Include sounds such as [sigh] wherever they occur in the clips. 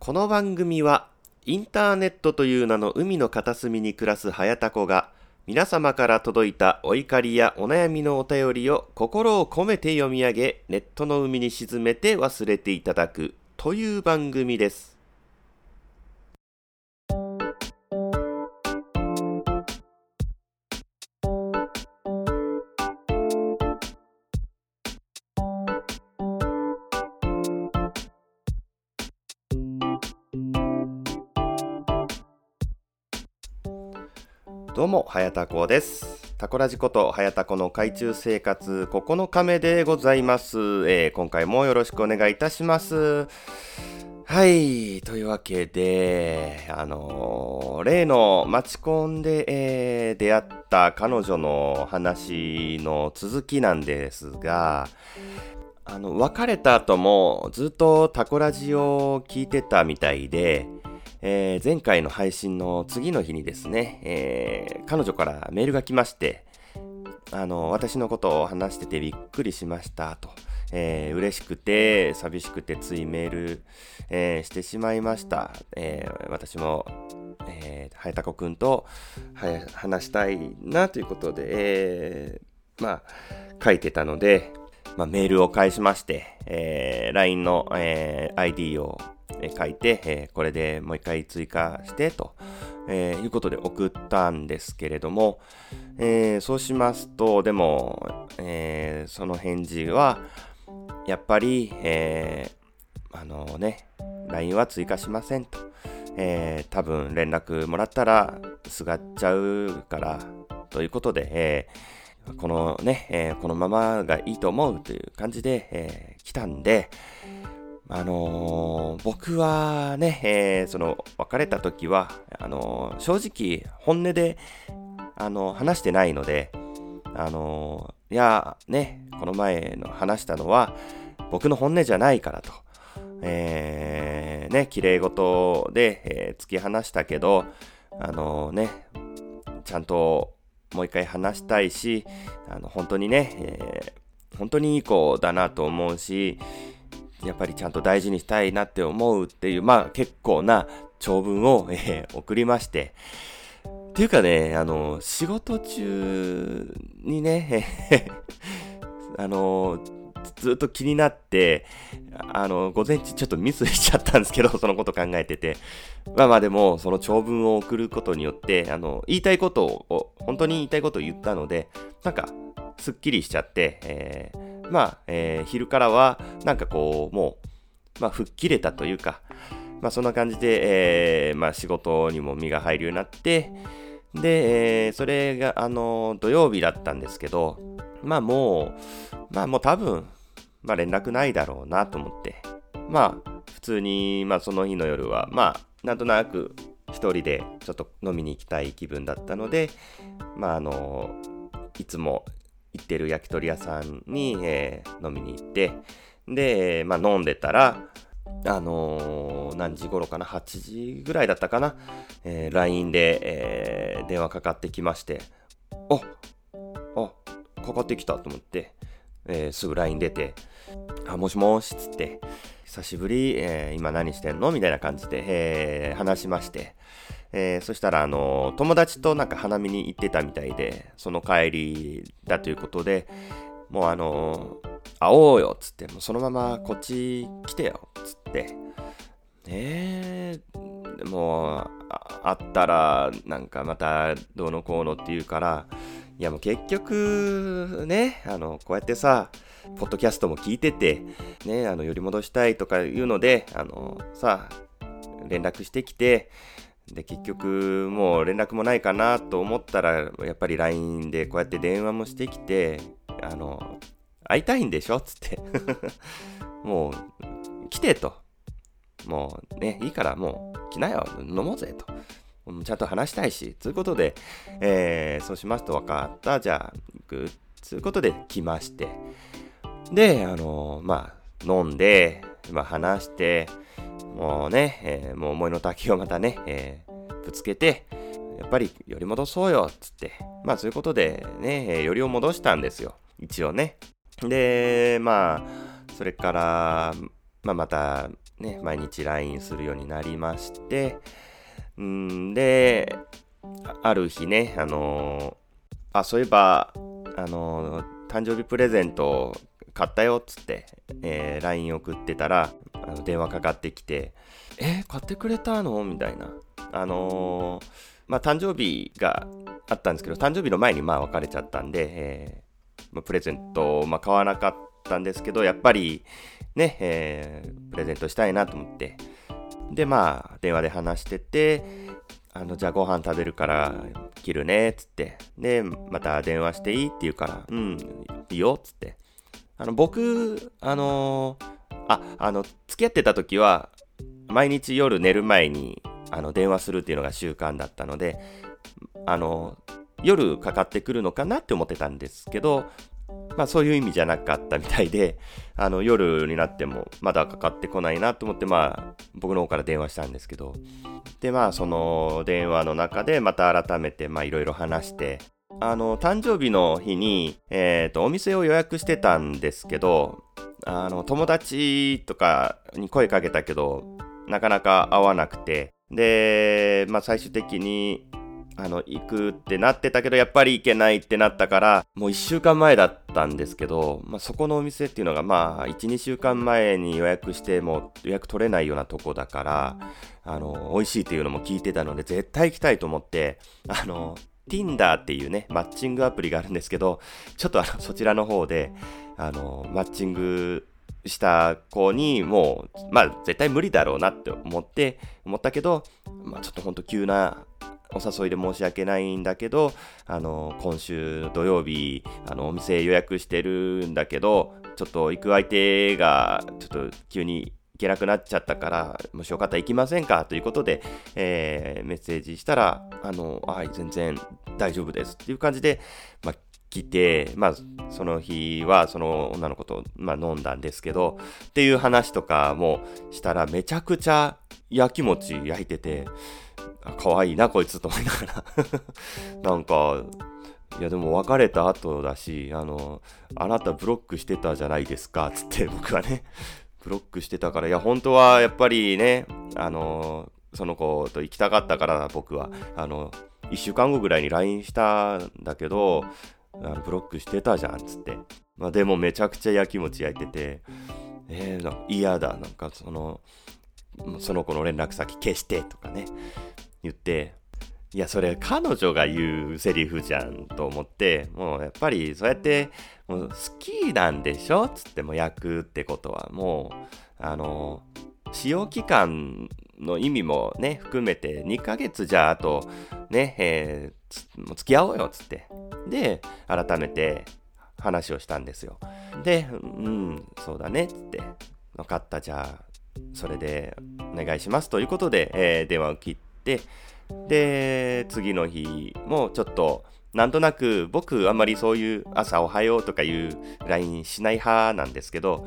この番組はインターネットという名の海の片隅に暮らす早田子が皆様から届いたお怒りやお悩みのお便りを心を込めて読み上げネットの海に沈めて忘れていただくという番組です。も、はやたこです。タコラジこと、はやたこの海中生活9日目でございます。えー今回もよろしくお願いいたします。はい、というわけで、あのー例のマチコンで、えー出会った彼女の話の続きなんですが、あの、別れた後もずっとタコラジを聞いてたみたいで、えー前回の配信の次の日にですね、えー彼女からメールが来まして、あの、私のことを話しててびっくりしましたと。えー嬉しくて、寂しくてついメール、えーしてしまいました。えー私も、えー、はやたこくんと話したいなということで、えーまあ、書いてたので、まあ、メールを返しまして、えー LINE の、えー ID を書いて、えーこれでもう一回追加してと、えーいうことで送ったんですけれども、えーそうしますと、でも、えその返事は、やっぱり、えあのね、LINE は追加しませんと。えー多分連絡もらったらすがっちゃうから、ということで、えこのね、えこのままがいいと思うという感じで、え来たんで、あのー僕はね、えーその別れた時は、あのー正直本音で、あの話してないので、あのいや、ね、この前の話したのは僕の本音じゃないからと。えーね、綺麗事で、えー突き放したけど、あのね、ちゃんともう一回話したいし、あの本当にね、えー本当にいい子だなと思うし、やっぱりちゃんと大事にしたいなって思うっていう、まあ結構な長文を、[laughs] えー送りまして。っていうかね、あの、仕事中にね、[laughs] あの、ずっと気になって、あの、午前中ちょっとミスしちゃったんですけど、[laughs] そのこと考えてて。まあまあでも、その長文を送ることによって、あの、言いたいことを、本当に言いたいことを言ったので、なんか、すっきりしちゃって、えーまあ、えー昼からは、なんかこう、もう、まあ、吹っ切れたというか、まあ、そんな感じで、えーまあ、仕事にも身が入るようになって、で、えーそれが、あの、土曜日だったんですけど、まあもう、まあもう多分、まあ連絡ないだろうなと思って、まあ、普通に、まあその日の夜は、まあ、なんとなく一人でちょっと飲みに行きたい気分だったので、まああの、いつも行ってる焼き鳥屋さんに、えー飲みに行って、で、まあ飲んでたら、あのー何時頃かな ?8 時ぐらいだったかな、えー ?LINE で、えー電話かかってきまして、あ、あ、かかってきたと思って、えーすぐ LINE 出て、あ、もしもしっ、つって、久しぶり、えー今何してんの？みたいな感じで、えー話しまして、えーそしたら、あの友達となんか花見に行ってたみたいで、その帰りだということで、もうあの会おうよっ、つって、もうそのままこっち来てよっ、つって、ねえ、もう、会ったら、なんかまたどうのこうのって言うから、いやもう結局、ね、あの、こうやってさ、ポッドキャストも聞いてて、ね、あの、寄り戻したいとかいうので、あの、さ、連絡してきて、で、結局、もう連絡もないかなと思ったら、やっぱり LINE でこうやって電話もしてきて、あの、会いたいんでしょ？つって。[laughs] もう、来てと。もうね、いいからもう来なよ、飲もうぜと。ちゃんと話したいし、ということで、えーそうしますと分かった、じゃあ行く、ということで来まして。で、あのまあ、飲んで、まあ話して、もうね、えーもう思いの丈をまたね、えーぶつけて、やっぱり寄り戻そうよ、つって。まあそういうことでね、えー寄りを戻したんですよ。一応ね。で、まあ、それから、まあまたね、毎日 LINE するようになりまして、んで、ある日ね、あのー、あ、そういえば、あのー、誕生日プレゼント買ったよっつって、えー、LINE 送ってたら、あの電話かかってきて、え買ってくれたの？みたいな。あのー、まあ、誕生日があったんですけど、誕生日の前にまあ別れちゃったんで、えー、まあ、プレゼントを、まあ、買わなかったんですけど、やっぱりね、えー、プレゼントしたいなと思って、で、まあ、電話で話してて、あの、じゃあご飯食べるから切るねっ、つって。で、また電話していい？って言うから、うん、いいよっ、つって。あの、僕、あのー、あ、あの、付き合ってた時は、毎日夜寝る前に、あの、電話するっていうのが習慣だったので、あの、夜かかってくるのかなって思ってたんですけど、まあそういう意味じゃなかったみたいで、あの夜になってもまだかかってこないなと思って、まあ僕の方から電話したんですけど、でまあその電話の中でまた改めてまあいろいろ話して、あの、誕生日の日に、えっ、ー、と、お店を予約してたんですけど、あの、友達とかに声かけたけど、なかなか会わなくて、で、まあ最終的に、あの、行くってなってたけど、やっぱり行けないってなったから、もう1週間前だったんですけど、まあそこのお店っていうのが、まあ1、2週間前に予約しても予約取れないようなとこだから、あの、美味しいっていうのも聞いてたので、絶対行きたいと思って、あの、Tinder っていうね、マッチングアプリがあるんですけど、ちょっとあの、[laughs] そちらの方で、あの、マッチングした子にもう、まあ絶対無理だろうなって思って、思ったけど、まあちょっとほんと急なお誘いで申し訳ないんだけど、あの、今週土曜日、あの、お店予約してるんだけど、ちょっと行く相手が、ちょっと急に行けなくなっちゃったから、もしよかったら行きませんか？ということで、えー、メッセージしたら、あの、はい、全然大丈夫ですっていう感じで、まあ、来て、まあ、その日はその女の子と、まあ、飲んだんですけど、っていう話とかもしたらめちゃくちゃ焼き餅焼いてて、あ可愛いな、こいつと思いながら。[laughs] なんか、いやでも別れた後だし、あの、あなたブロックしてたじゃないですか、つって僕はね、ブロックしてたから、いや、本当はやっぱりね、あの、その子と行きたかったから僕は、あの、1週間後ぐらいに LINE したんだけど、ブロックしてたじゃん、つって。まあ、でもめちゃくちゃ焼き餅焼いてて、えー、嫌だ、なんかその、その子の連絡先消してとかね、言って、いや、それ彼女が言うセリフじゃんと思って、もうやっぱりそうやってもう好きなんでしょつっても焼くってことはもう、あの、使用期間の意味もね、含めて2ヶ月じゃああとね、えー、もう付き合おうよっつって。で、改めて話をしたんですよ。で、うん、そうだねっつって。分かった、じゃあ、それでお願いしますということで、えー、電話を切って、で、次の日もちょっと、なんとなく僕あんまりそういう朝おはようとかいう LINE しない派なんですけど、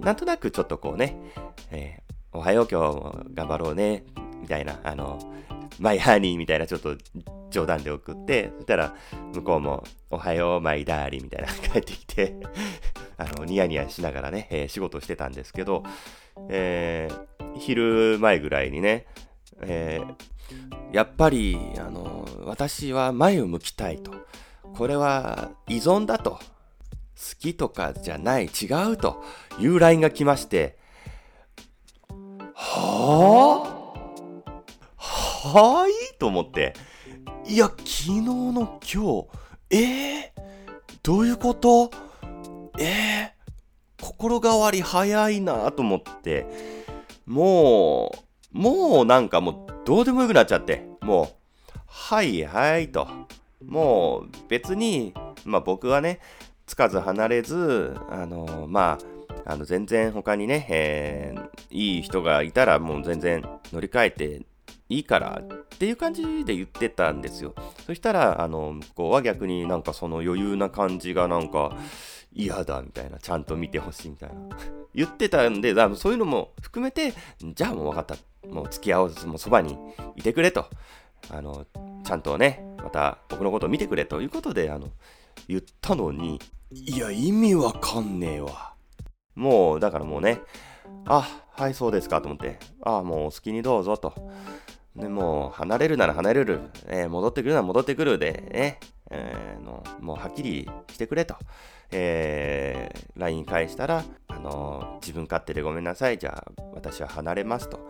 なんとなくちょっとこうね、えー、おはよう今日も頑張ろうね、みたいな、あの、マイハニーみたいなちょっと冗談で送って、そしたら向こうもおはようマイダーリみたいな [laughs] 帰ってきてあの、ニヤニヤしながらね、えー、仕事してたんですけど、えー、昼前ぐらいにね、えー、やっぱり、あの、私は前を向きたいと。これは依存だと。好きとかじゃない、違うという LINE が来まして、はぁはい？と思って。いや、昨日の今日、えー、どういうこと？えー、心変わり早いなと思って、もう、もうなんかもうどうでもよくなっちゃって、もう、はいはいと。もう別に、まあ僕はね、つかず離れず、あの、まあ、あの全然他にね、えー、いい人がいたらもう全然乗り換えていいからっていう感じで言ってたんですよ。そしたら、あの、向こうは逆になんかその余裕な感じがなんか嫌だみたいな、ちゃんと見てほしいみたいな。[laughs] 言ってたんで、そういうのも含めて、じゃあもう分かった。もう付き合おう、もうそばにいてくれと。あの、ちゃんとね、また僕のことを見てくれということで、あの、言ったのに、いや、意味わかんねえわ。もう、だからもうね、あ、はい、そうですかと思って、ああ、もうお好きにどうぞと。でもう離れるなら離れる、えー、戻ってくるなら戻ってくるで、ね、えー、のもうはっきりしてくれと、えー、LINE 返したら、あの、自分勝手でごめんなさい、じゃあ私は離れますと。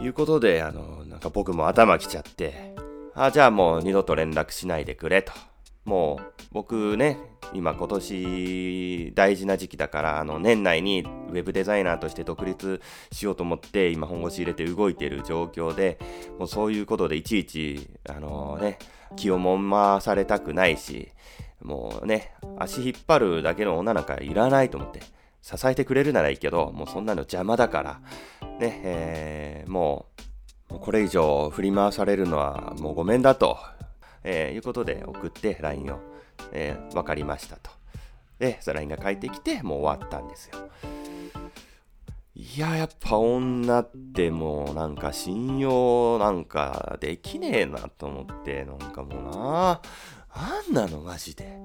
いうことで、あの、なんか僕も頭きちゃって、あ、じゃあもう二度と連絡しないでくれと。もう僕ね、今今年大事な時期だからあの年内にウェブデザイナーとして独立しようと思って今本腰入れて動いてる状況でもうそういうことでいちいちあのね気をもんまされたくないしもうね足引っ張るだけの女なんかいらないと思って支えてくれるならいいけどもうそんなの邪魔だからねえー、もうこれ以上振り回されるのはもうごめんだと、えー、いうことで送って LINE をえー、分かりましたと。で、LINE が返ってきて、もう終わったんですよ。いや、やっぱ女ってもうなんか信用なんかできねえなと思って、なんかもうな、あんなのマジで。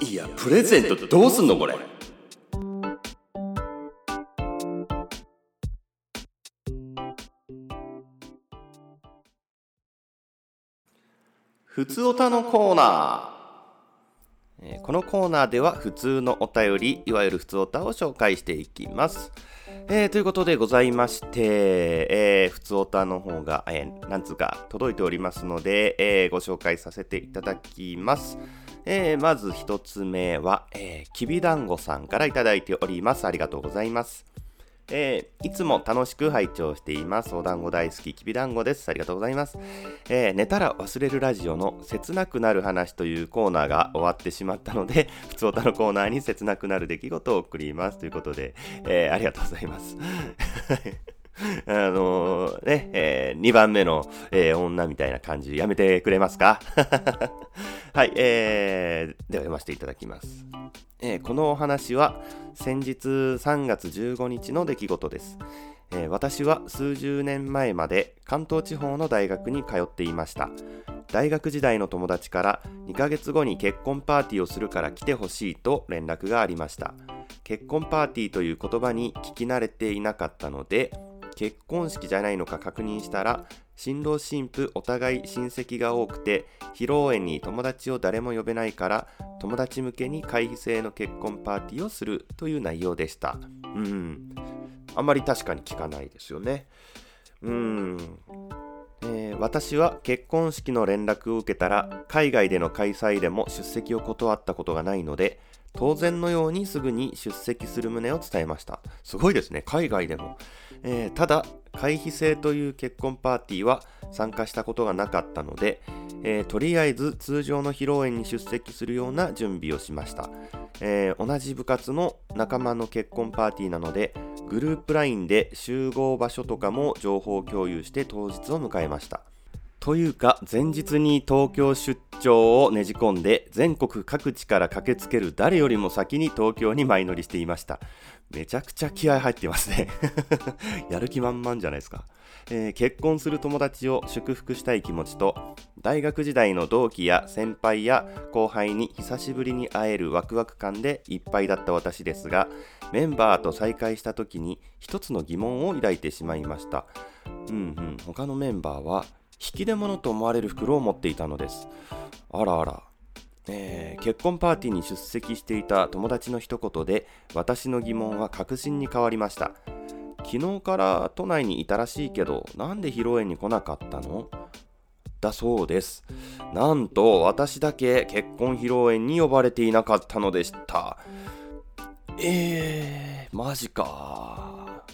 いや、プレゼントどうすんのこれ。ふつおたのコーナー。えこのコーナーでは普通のお便り、いわゆる普通おたを紹介していきます。えー、ということでございまして、えー、普通おたの方が、えー、なんつか届いておりますので、えー、ご紹介させていただきます。えー、まず一つ目は、えー、きびだんごさんからいただいております。ありがとうございます。えー、いつも楽しく拝聴しています。お団子大好き、きびだんごです。ありがとうございます。えー、寝たら忘れるラジオの切なくなる話というコーナーが終わってしまったので、[laughs] 普通歌のコーナーに切なくなる出来事を送ります。ということで、えー、ありがとうございます。[laughs] あのー、ね、えー、2番目の、えー、女みたいな感じやめてくれますか？[laughs] はい、えー、では読ませていただきます。えー、このお話は先日3月15日の出来事です。えー、私は数十年前まで関東地方の大学に通っていました。大学時代の友達から2ヶ月後に結婚パーティーをするから来てほしいと連絡がありました。結婚パーティーという言葉に聞き慣れていなかったので、結婚式じゃないのか確認したら新郎新婦お互い親戚が多くて披露宴に友達を誰も呼べないから友達向けに会費制の結婚パーティーをするという内容でした。うん。あんまり確かに聞かないですよね。うん。えー、私は結婚式の連絡を受けたら海外での開催でも出席を断ったことがないので当然のようにすぐに出席する旨を伝えました。すごいですね。海外でも。えー、ただ回避制という結婚パーティーは参加したことがなかったので、えー、とりあえず通常の披露宴に出席するような準備をしました、えー、同じ部活の仲間の結婚パーティーなのでグループ LINE で集合場所とかも情報共有して当日を迎えました。というか前日に東京出張をねじ込んで全国各地から駆けつける誰よりも先に東京に前乗りしていました。めちゃくちゃ気合入ってますね。[laughs] やる気満々じゃないですか、えー、結婚する友達を祝福したい気持ちと大学時代の同期や先輩や後輩に久しぶりに会えるワクワク感でいっぱいだった私ですがメンバーと再会した時に一つの疑問を抱いてしまいました。うんうん他のメンバーは引き出物と思われる袋を持っていたのです。あらあら。えー、結婚パーティーに出席していた友達の一言で私の疑問は確信に変わりました。昨日から都内にいたらしいけどなんで披露宴に来なかったの？だそうです。なんと私だけ結婚披露宴に呼ばれていなかったのでした。えー、マジか、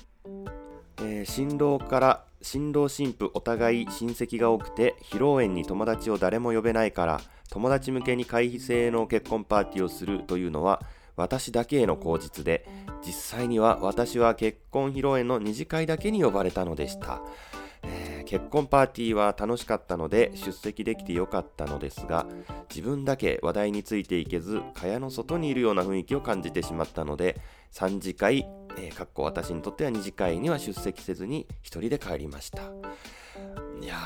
えー、新郎から新郎新婦お互い親戚が多くて披露宴に友達を誰も呼べないから友達向けに会費制の結婚パーティーをするというのは私だけへの口実で実際には私は結婚披露宴の二次会だけに呼ばれたのでした、えー、結婚パーティーは楽しかったので出席できてよかったのですが自分だけ話題についていけず蚊帳の外にいるような雰囲気を感じてしまったので3次会えー、かっこ私にとっては二次会には出席せずに一人で帰りました。いや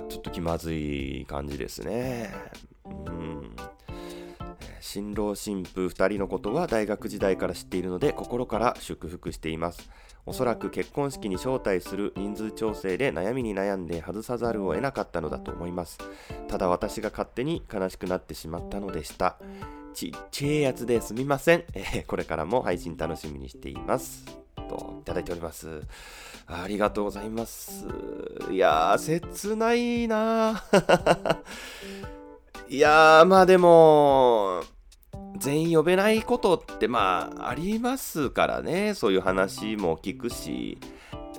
ー、ちょっと気まずい感じですね。うん。新郎新婦2人のことは大学時代から知っているので心から祝福していますおそらく結婚式に招待する人数調整で悩みに悩んで外さざるを得なかったのだと思いますただ私が勝手に悲しくなってしまったのでしたちっちゃいやつですみません、えー、これからも配信楽しみにしています。といただいております。ありがとうございます。いやー切ないな [laughs] いやーまあでも全員呼べないことってまあありますからね。そういう話も聞くし。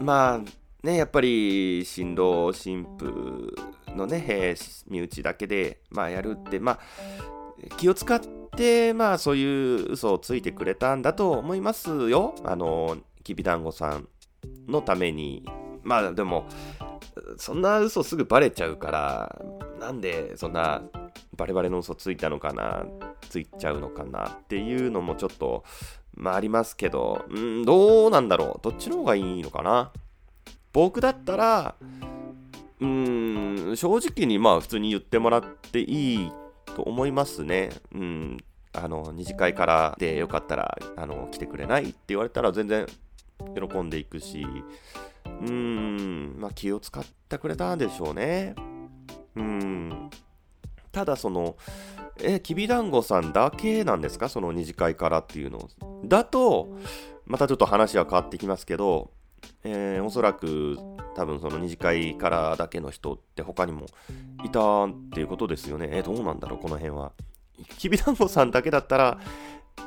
まあねやっぱり新郎新婦のね、えー、身内だけでまあやるってまあ気を使ってまあそういう嘘をついてくれたんだと思いますよ。あのきびだんごさんのために。まあでもそんな嘘すぐバレちゃうからなんでそんなバレバレの嘘ついたのかなついちゃうのかなっていうのもちょっと、まあありますけど、うんどうなんだろう。どっちの方がいいのかな。僕だったら、うーん、正直にまあ普通に言ってもらっていいと思いますね。うん。あの、二次会からでよかったら、あの、来てくれないって言われたら全然喜んでいくし、うーん、まあ気を使ってくれたんでしょうね。うん。ただその、え、きびだんごさんだけなんですか？その二次会からっていうの。だと、またちょっと話は変わってきますけど、えー、おそらく多分その二次会からだけの人って他にもいたっていうことですよね。えどうなんだろうこの辺は。きびだんごさんだけだったら、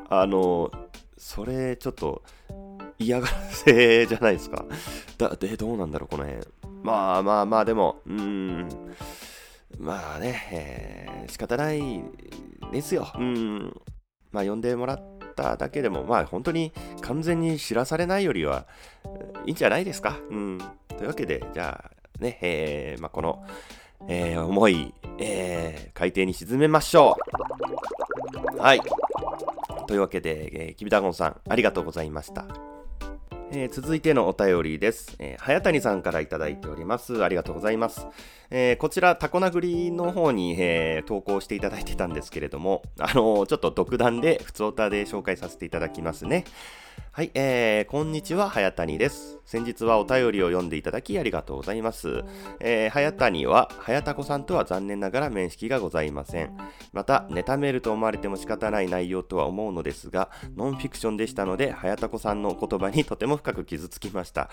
あの、それちょっと嫌がらせじゃないですか。だ、で、どうなんだろうこの辺。まあまあまあ、でも、うーん。まあね、えー、仕方ないですよ。うん。まあ呼んでもらっただけでも、まあ本当に完全に知らされないよりはいいんじゃないですか？うん。というわけで、じゃあね、えー、まあこの、えー、思い、えー、海底に沈めましょう。はい。というわけで、えー、きびだごんさん、ありがとうございました。えー、続いてのお便りです。えー、早谷さんからいただいております。ありがとうございます。えー、こちら、タコ殴りの方に、えー、投稿していただいてたんですけれども、あの、ちょっと独断で、普通オタで紹介させていただきますね。はい、えー、こんにちは、早谷です。先日はお便りを読んでいただきありがとうございます。えー、早谷は、早田子さんとは残念ながら面識がございません。また、ネタメールと思われても仕方ない内容とは思うのですが、ノンフィクションでしたので、早田子さんの言葉にとても深く傷つきました。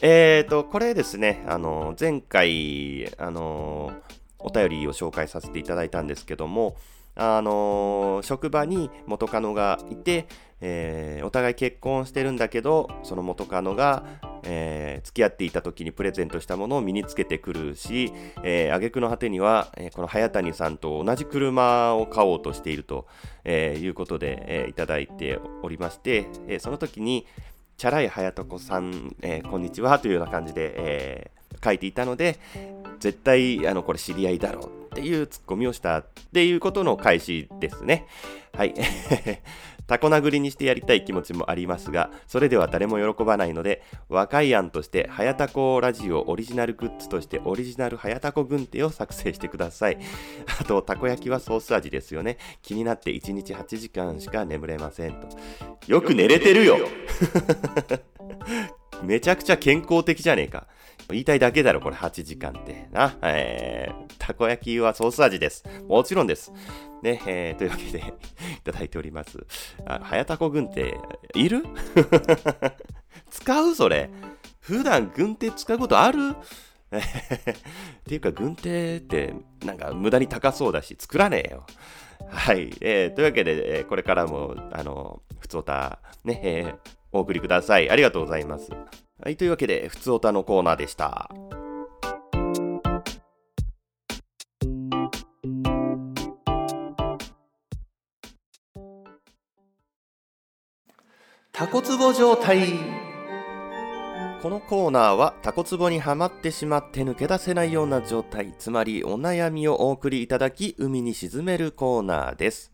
えーと、これですね、あの、前回、あの、お便りを紹介させていただいたんですけども、あの、職場に元カノがいて、えー、お互い結婚してるんだけど、その元カノが、えー、付き合っていた時にプレゼントしたものを身につけてくるし、えー、挙句の果てには、えー、この早谷さんと同じ車を買おうとしていると、えー、いうことで、えー、いただいておりまして、えー、その時に、チャラい早子さん、えー、こんにちはというような感じで、えー、書いていたので、絶対、あの、これ知り合いだろうっていうツッコミをしたっていうことの開始ですね。はい。タコ殴りにしてやりたい気持ちもありますが、それでは誰も喜ばないので、若い案として、はやたこラジオオリジナルグッズとしてオリジナルはやたこ軍手を作成してください。[laughs] あと、たこ焼きはソース味ですよね。気になって1日8時間しか眠れませんと。よく寝れてるよ [laughs] めちゃくちゃ健康的じゃねえか。言いたいだけだろ、これ8時間ってな。えー、たこ焼きはソース味です。もちろんです。ね、えー、というわけで [laughs] いただいております。あ、はやたこ軍っている？[laughs] 使うそれ。普段軍手使うことある？[laughs] っていうか、軍手ってなんか無駄に高そうだし、作らねえよ。はい。えー、というわけで、えー、これからも、あの、ふつおた、ね、えー、お送りください。ありがとうございます。はい、というわけで、ふつおたのコーナーでした。タコツボ状態。このコーナーはタコツボにはまってしまって抜け出せないような状態つまりお悩みをお送りいただき海に沈めるコーナーです。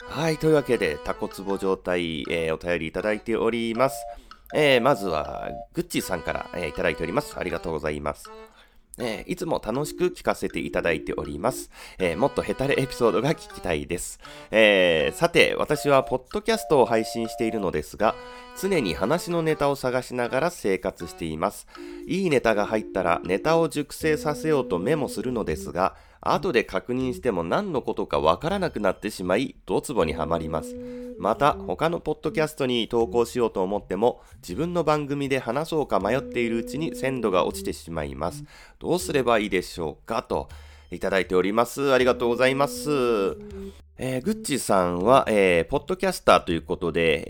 はいというわけでタコツボ状態、えー、お便りいただいておりますえー、まずは、グッチさんから、えー、いただいております。ありがとうございます。えー、いつも楽しく聞かせていただいております。えー、もっとヘタレエピソードが聞きたいです。えー、さて、私はポッドキャストを配信しているのですが、常に話のネタを探しながら生活しています。いいネタが入ったらネタを熟成させようとメモするのですが、後で確認しても何のことかわからなくなってしまい、ドツボにはまります。また、他のポッドキャストに投稿しようと思っても、自分の番組で話そうか迷っているうちに鮮度が落ちてしまいます。どうすればいいでしょうかと、いただいております。ありがとうございます。えー、グッチさんは、えー、ポッドキャスターということで、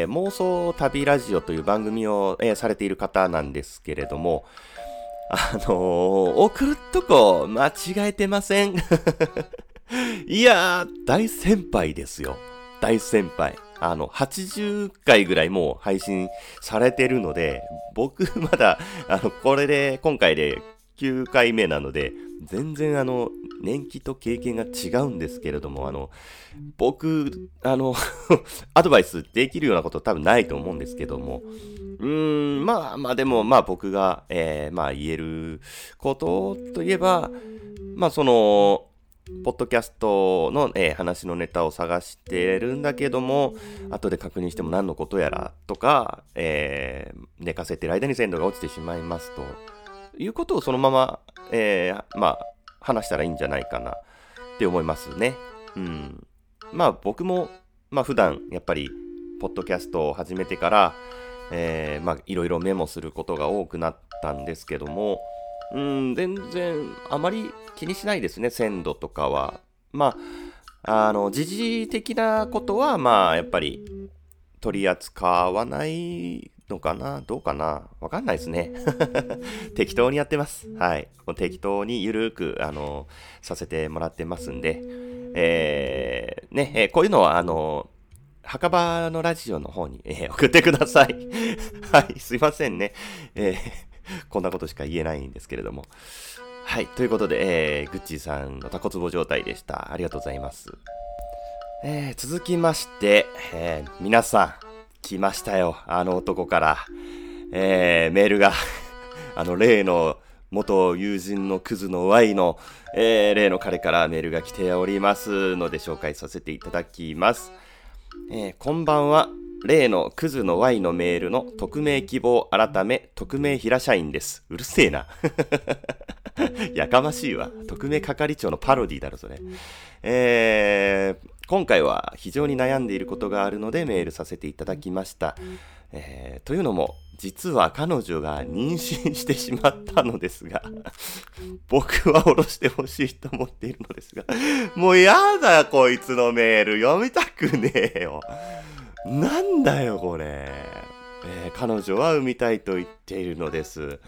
えー、妄想旅ラジオという番組を、えー、されている方なんですけれども、あのー、送るとこ間違えてません？[laughs] いやー、大先輩ですよ。大先輩。あの、80回ぐらいもう配信されてるので、僕 [laughs] まだ、あの、これで、今回で9回目なので、全然あの、年季と経験が違うんですけれども、あの、僕、あの [laughs] アドバイスできるようなこと多分ないと思うんですけども、うーん、まあまあでも、まあ僕が、えー、まあ言えることといえば、まあその、ポッドキャストの、えー、話のネタを探してるんだけども、後で確認しても何のことやらとか、えー、寝かせてる間に鮮度が落ちてしまいますということをそのまま、えー、まあ、話したらいいんじゃないかなって思いますね。うん。まあ僕も、まあ普段やっぱり、ポッドキャストを始めてから、えー、まあいろいろメモすることが多くなったんですけども、うん、全然あまり気にしないですね、鮮度とかは。まあ、あの、時事的なことは、まあ、やっぱり取り扱わないのかなどうかなわかんないですね。[laughs] 適当にやってます。はい。もう適当にゆるく、あの、させてもらってますんで、えー、ね、えー、こういうのは、あの、墓場のラジオの方に、えー、送ってください。[laughs] はい、すいませんね。えー、[laughs] こんなことしか言えないんですけれども。はい、ということで、えー、グッチーさんのタコツボ状態でした。ありがとうございます。えー、続きまして、えー、皆さん、来ましたよ。あの男から。えー、メールが [laughs] あの、例の元友人のクズの Y の、えー、例の彼からメールが来ておりますので紹介させていただきます。えー、こんばんは。例のクズの Y のメールの匿名希望改め匿名平社員です。うるせえな。[laughs] やかましいわ。匿名係長のパロディだろ、それ。えー、今回は非常に悩んでいることがあるのでメールさせていただきました。えー、というのも、実は彼女が妊娠してしまったのですが僕は下ろしてほしいと思っているのですが、もうやだ、こいつのメール読みたくねえよ。なんだよ、これ。えー、彼女は産みたいと言っているのです。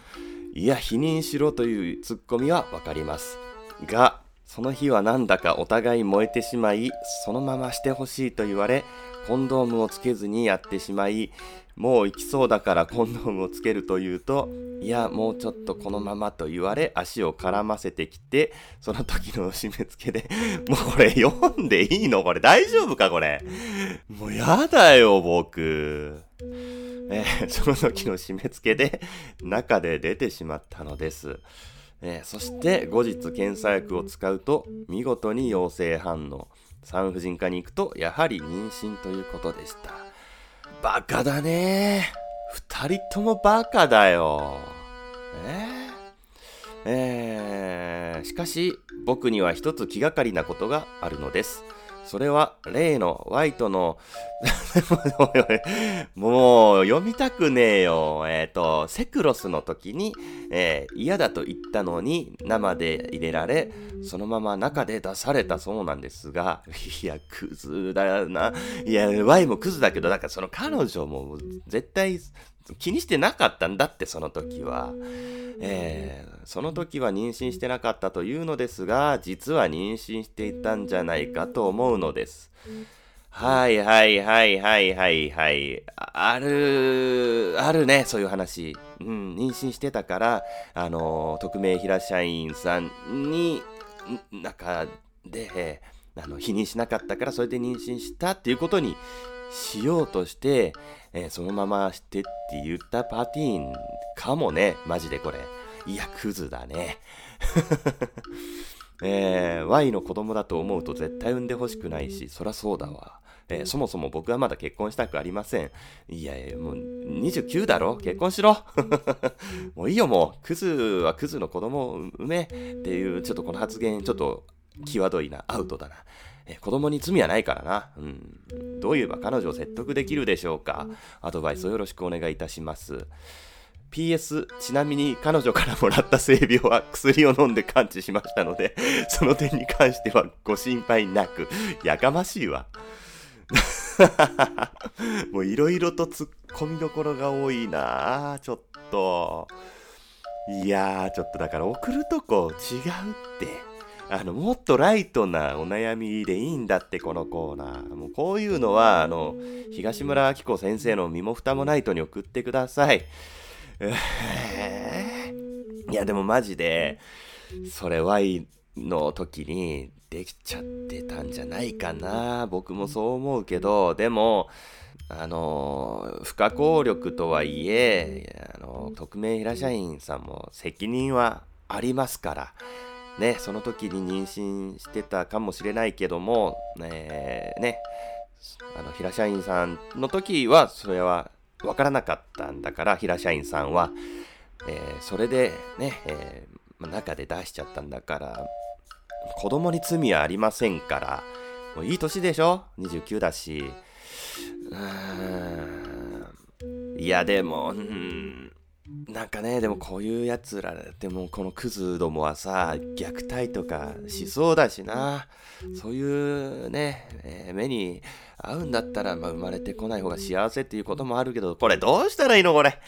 いや、否認しろというツッコミはわかります。が、その日はなんだかお互い燃えてしまい、そのまましてほしいと言われ、コンドームをつけずにやってしまい、もう行きそうだからコンドームをつけると言うと、いや、もうちょっとこのままと言われ、足を絡ませてきて、その時の締め付けで、[laughs] もうこれ読んでいいの？これ大丈夫かこれ？もうやだよ、僕。え、その時の締め付けで、中で出てしまったのです。え、そして後日検査薬を使うと見事に陽性反応産婦人科に行くとやはり妊娠ということでしたバカだね。二人ともバカだよ。えー、えー、しかし僕には一つ気がかりなことがあるのです。それは例のワイトの [laughs] もう読みたくねえよ。えっ、ー、と、セクロスの時に、えー、嫌だと言ったのに生で入れられ、そのまま中で出されたそうなんですが、[laughs] いや、クズだな。いや、ワイもクズだけど、だからその彼女も絶対気にしてなかったんだって、その時は。えー、その時は妊娠してなかったというのですが、実は妊娠していたんじゃないかと思うのです。はいはいはいはいはいはい。ある、あるね、そういう話。うん、妊娠してたから、あの、匿名平社員さんに、中で、あの、否認しなかったから、それで妊娠したっていうことにしようとして、えー、そのまましてって言ったパティーンかもね、マジでこれ。いや、クズだね。[laughs] えー、Y の子供だと思うと絶対産んでほしくないし、そらそうだわ。えー、そもそも僕はまだ結婚したくありません。いやいや、もう29だろ結婚しろ [laughs] もういいよもう。クズはクズの子供を産めっていう、ちょっとこの発言、ちょっと際どいな、アウトだな。え、子供に罪はないからな。うん。どう言えば彼女を説得できるでしょうか。アドバイスをよろしくお願いいたします。PS ちなみに彼女からもらった性病は薬を飲んで完治しましたので [laughs] その点に関してはご心配なくやかましいわ [laughs] もういろいろと突っ込みどころが多いなちょっと。いやー、ちょっとだから送るとこ違うって。あの、もっとライトなお悩みでいいんだって、このコーナー。もうこういうのは、あの、東村明子先生の身も蓋もないとに送ってください。いや、でもマジで、それ Y の時にできちゃってたんじゃないかな。僕もそう思うけど、でも、あの、不可抗力とはいえ、あの、匿名平社員さんも責任はありますから、ね、その時に妊娠してたかもしれないけども、えー、ね、あの、平社員さんの時は、それは分からなかったんだから、平社員さんは、えー、それでね、えー、中で出しちゃったんだから、子供に罪はありませんから、もういい年でしょ ?29 だし。うーん。いや、でも、うん、なんかね、でもこういうやつら、でもこのクズどもはさ、虐待とかしそうだしな。そういうね、えー、目に合うんだったら、まあ、生まれてこない方が幸せっていうこともあるけど、これどうしたらいいのこれ？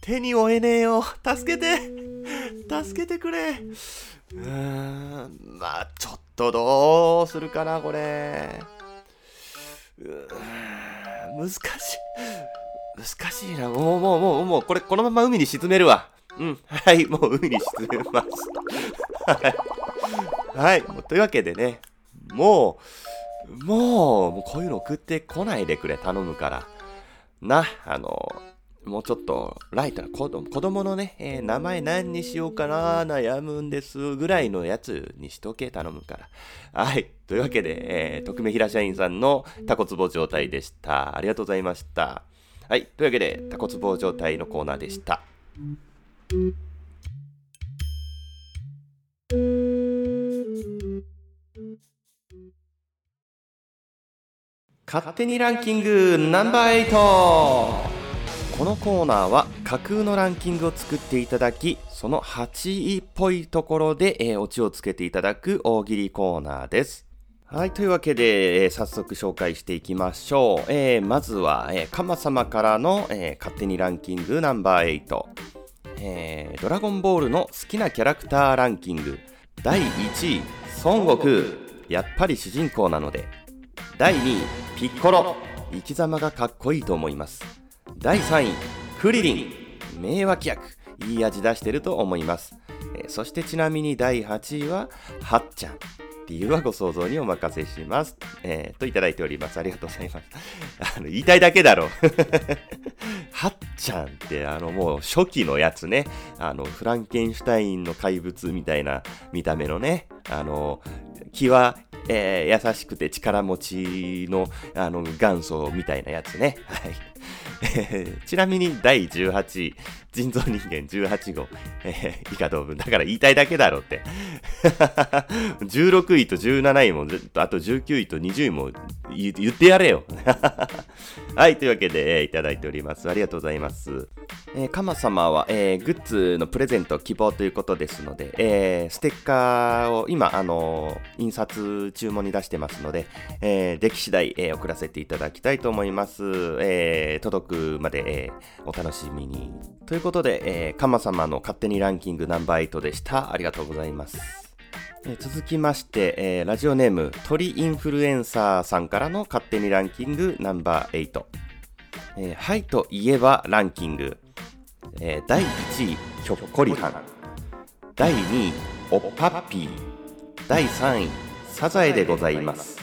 手に負えねえよ。助けて。助けてくれ。うーん、まあ、ちょっとどうするかな、これ。うーん、難しい。難しいな。もう、もう、もう、もう、これ、このまま海に沈めるわ。うん。はい、もう海に沈めます。[laughs] はい。はい。というわけでね、もう、もう、もうこういうの送ってこないでくれ、頼むから。な、あの、もうちょっとライトな子供子供のね、えー、名前何にしようかな悩むんですぐらいのやつにしとけ頼むから。はい。というわけで、えー、匿名平社員さんのタコツボ状態でした。ありがとうございました。はい。というわけで、タコツボ状態のコーナーでした。勝手にランキングナンバー8このコーナーは架空のランキングを作っていただき、その8位っぽいところで、えー、オチをつけていただく大喜利コーナーです。はい、というわけで、えー、早速紹介していきましょう。えー、まずは、えー、カマ様からの、えー、勝手にランキングナンバー8。えー、ドラゴンボールの好きなキャラクターランキング。第1位、孫悟空。やっぱり主人公なので。第2位、ピッコロ。生き様がかっこいいと思います。第3位クリリン名脇役いい味出してると思います、えー、そしてちなみに第8位ははっちゃん理由はご想像にお任せします。えー、といただいております。ありがとうございます。[laughs] あの、言いたいだけだろ。はっちゃんって、あの、もう初期のやつね。あの、フランケンシュタインの怪物みたいな見た目のね。あの、気は、えー、優しくて力持ちの、あの、元祖みたいなやつね。はい。[laughs] ちなみに第18位、人造人間18号、えー、以下同文。だから言いたいだけだろって。[laughs] 16位と17位も、あと19位と20位も言ってやれよ。[laughs] はい、というわけで、えー、いただいております。ありがとうございます。えー、カマ様は、えー、グッズのプレゼント希望ということですので、えー、ステッカーを今、あのー、印刷注文に出してますので、えー、出来次第、えー、送らせていただきたいと思います。えー、届くまで、えー、お楽しみに。ということで、えー、カマ様の勝手にランキングナンバー8でした。ありがとうございます。続きまして、えー、ラジオネーム鳥インフルエンサーさんからの勝手にランキングナンバー8。えー、はいといえばランキング。えー、第1位、ひょっこりはん。第2位、おっぱっぴー。第3位、サザエでございます。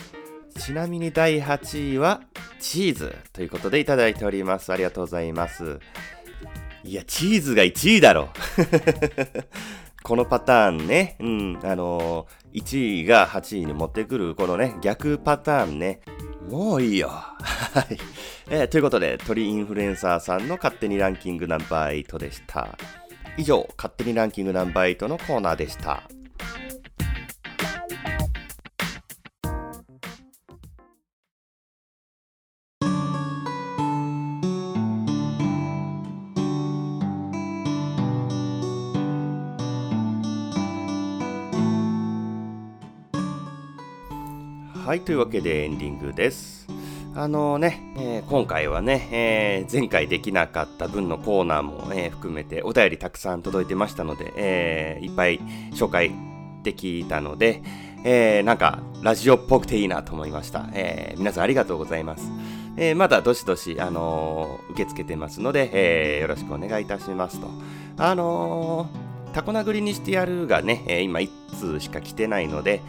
ちなみに第8位はチーズということでいただいております。ありがとうございます。いや、チーズが1位だろ。このパターンね、うん、あのー、1位が8位に持ってくる、このね、逆パターンね。もういいよ。はい、えー。ということで、鳥インフルエンサーさんの勝手にランキングナンバー8でした。以上、勝手にランキングナンバー8のコーナーでした。はい、というわけでエンディングです。あのね、えー、今回はね、えー、前回できなかった分のコーナーも、えー、含めてお便りたくさん届いてましたので、えいっぱい紹介できたので、えなんかラジオっぽくていいなと思いました。え皆さんありがとうございます。えまだどしどし、あの受け付けてますので、えよろしくお願いいたしますと。あのタコ殴りにしてやるがね、え今1通しか来てないので、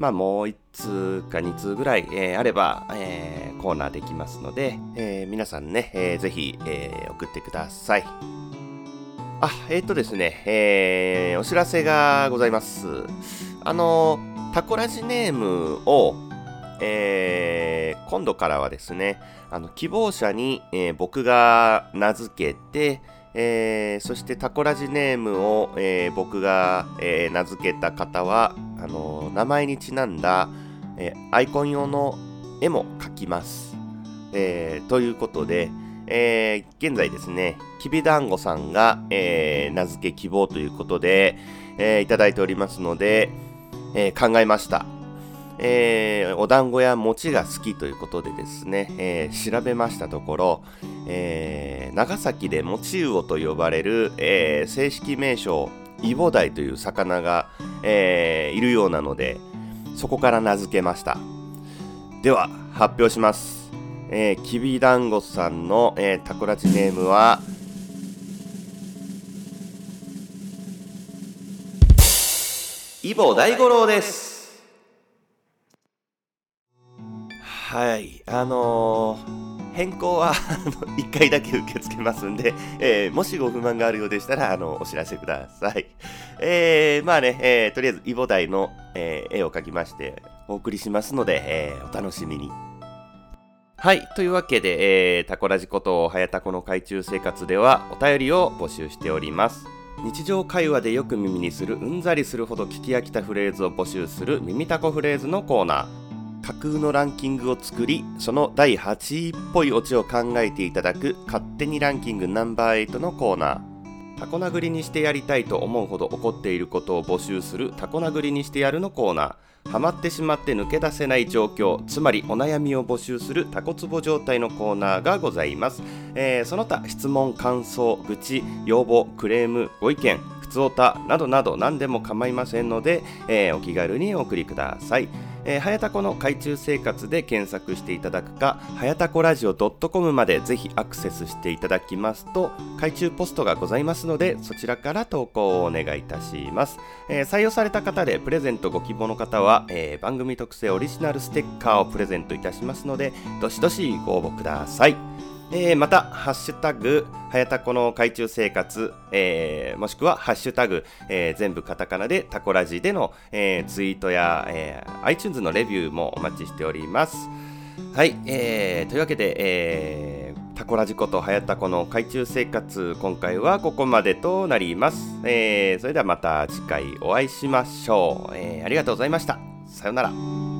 まあ、もう1通か2通ぐらい、えー、あれば、えー、コーナーできますので、えー、皆さんね、えー、ぜひ、えー、送ってください。あ、えっ、ー、とですね、えー、お知らせがございます。あの、タコラジネームを、えー、今度からはですね、あの希望者に、えー、僕が名付けて、えー、そしてタコラジネームを、えー、僕が、えー、名付けた方はあの名前にちなんだ、えアイコン用の絵も描きます。えということで、え現在ですね、きびだんごさんが、え名付け希望ということで、えいただいておりますので、え考えました。えー、お団子や餅が好きということでですね、えー、調べましたところ、えー、長崎で餅魚と呼ばれる、え正式名称、イボダイという魚が、えいるようなので、そこから名付けました。では、発表します。え、きびだんごさんの、え、タコラジネームは、イボ大五郎です。はい、あのー、変更は [laughs] 1回だけ受け付けますんで、えー、もしご不満があるようでしたら、あの、お知らせください。えー、まあね、えー、とりあえず、イボダイの、えー、絵を描きまして、お送りしますので、えー、お楽しみに。はい。というわけで、えー、タコラジこと、はやたこの海中生活では、お便りを募集しております。日常会話でよく耳にするうんざりするほど聞き飽きたフレーズを募集する耳タコフレーズのコーナー。架空のランキングを作りその第8位っぽいオチを考えていただく勝手にランキングナンバー8のコーナー。タコ殴りにしてやりたいと思うほど怒っていることを募集するタコ殴りにしてやるのコーナー。ハマってしまって抜け出せない状況つまりお悩みを募集するタコツボ状態のコーナーがございます、えー、その他質問感想愚痴要望クレームご意見ふつおたなどなど何でも構いませんので、えー、お気軽にお送りください。えー、はやたこの海中生活で検索していただくか、はやたこラジオ .com までぜひアクセスしていただきますと、海中ポストがございますので、そちらから投稿をお願いいたします。えー、採用された方でプレゼントご希望の方は、えー、番組特製オリジナルステッカーをプレゼントいたしますので、どしどしご応募ください。えー、また、ハッシュタグ、はやたこの海中生活、えー、もしくは、ハッシュタグ、えー、全部カタカナでタコラジでの、え、ツイートや、え、iTunes のレビューもお待ちしております。はい、えー、というわけで、え、タコラジことはやたこの海中生活、今回はここまでとなります。え、それではまた次回お会いしましょう。え、ありがとうございました。さようなら。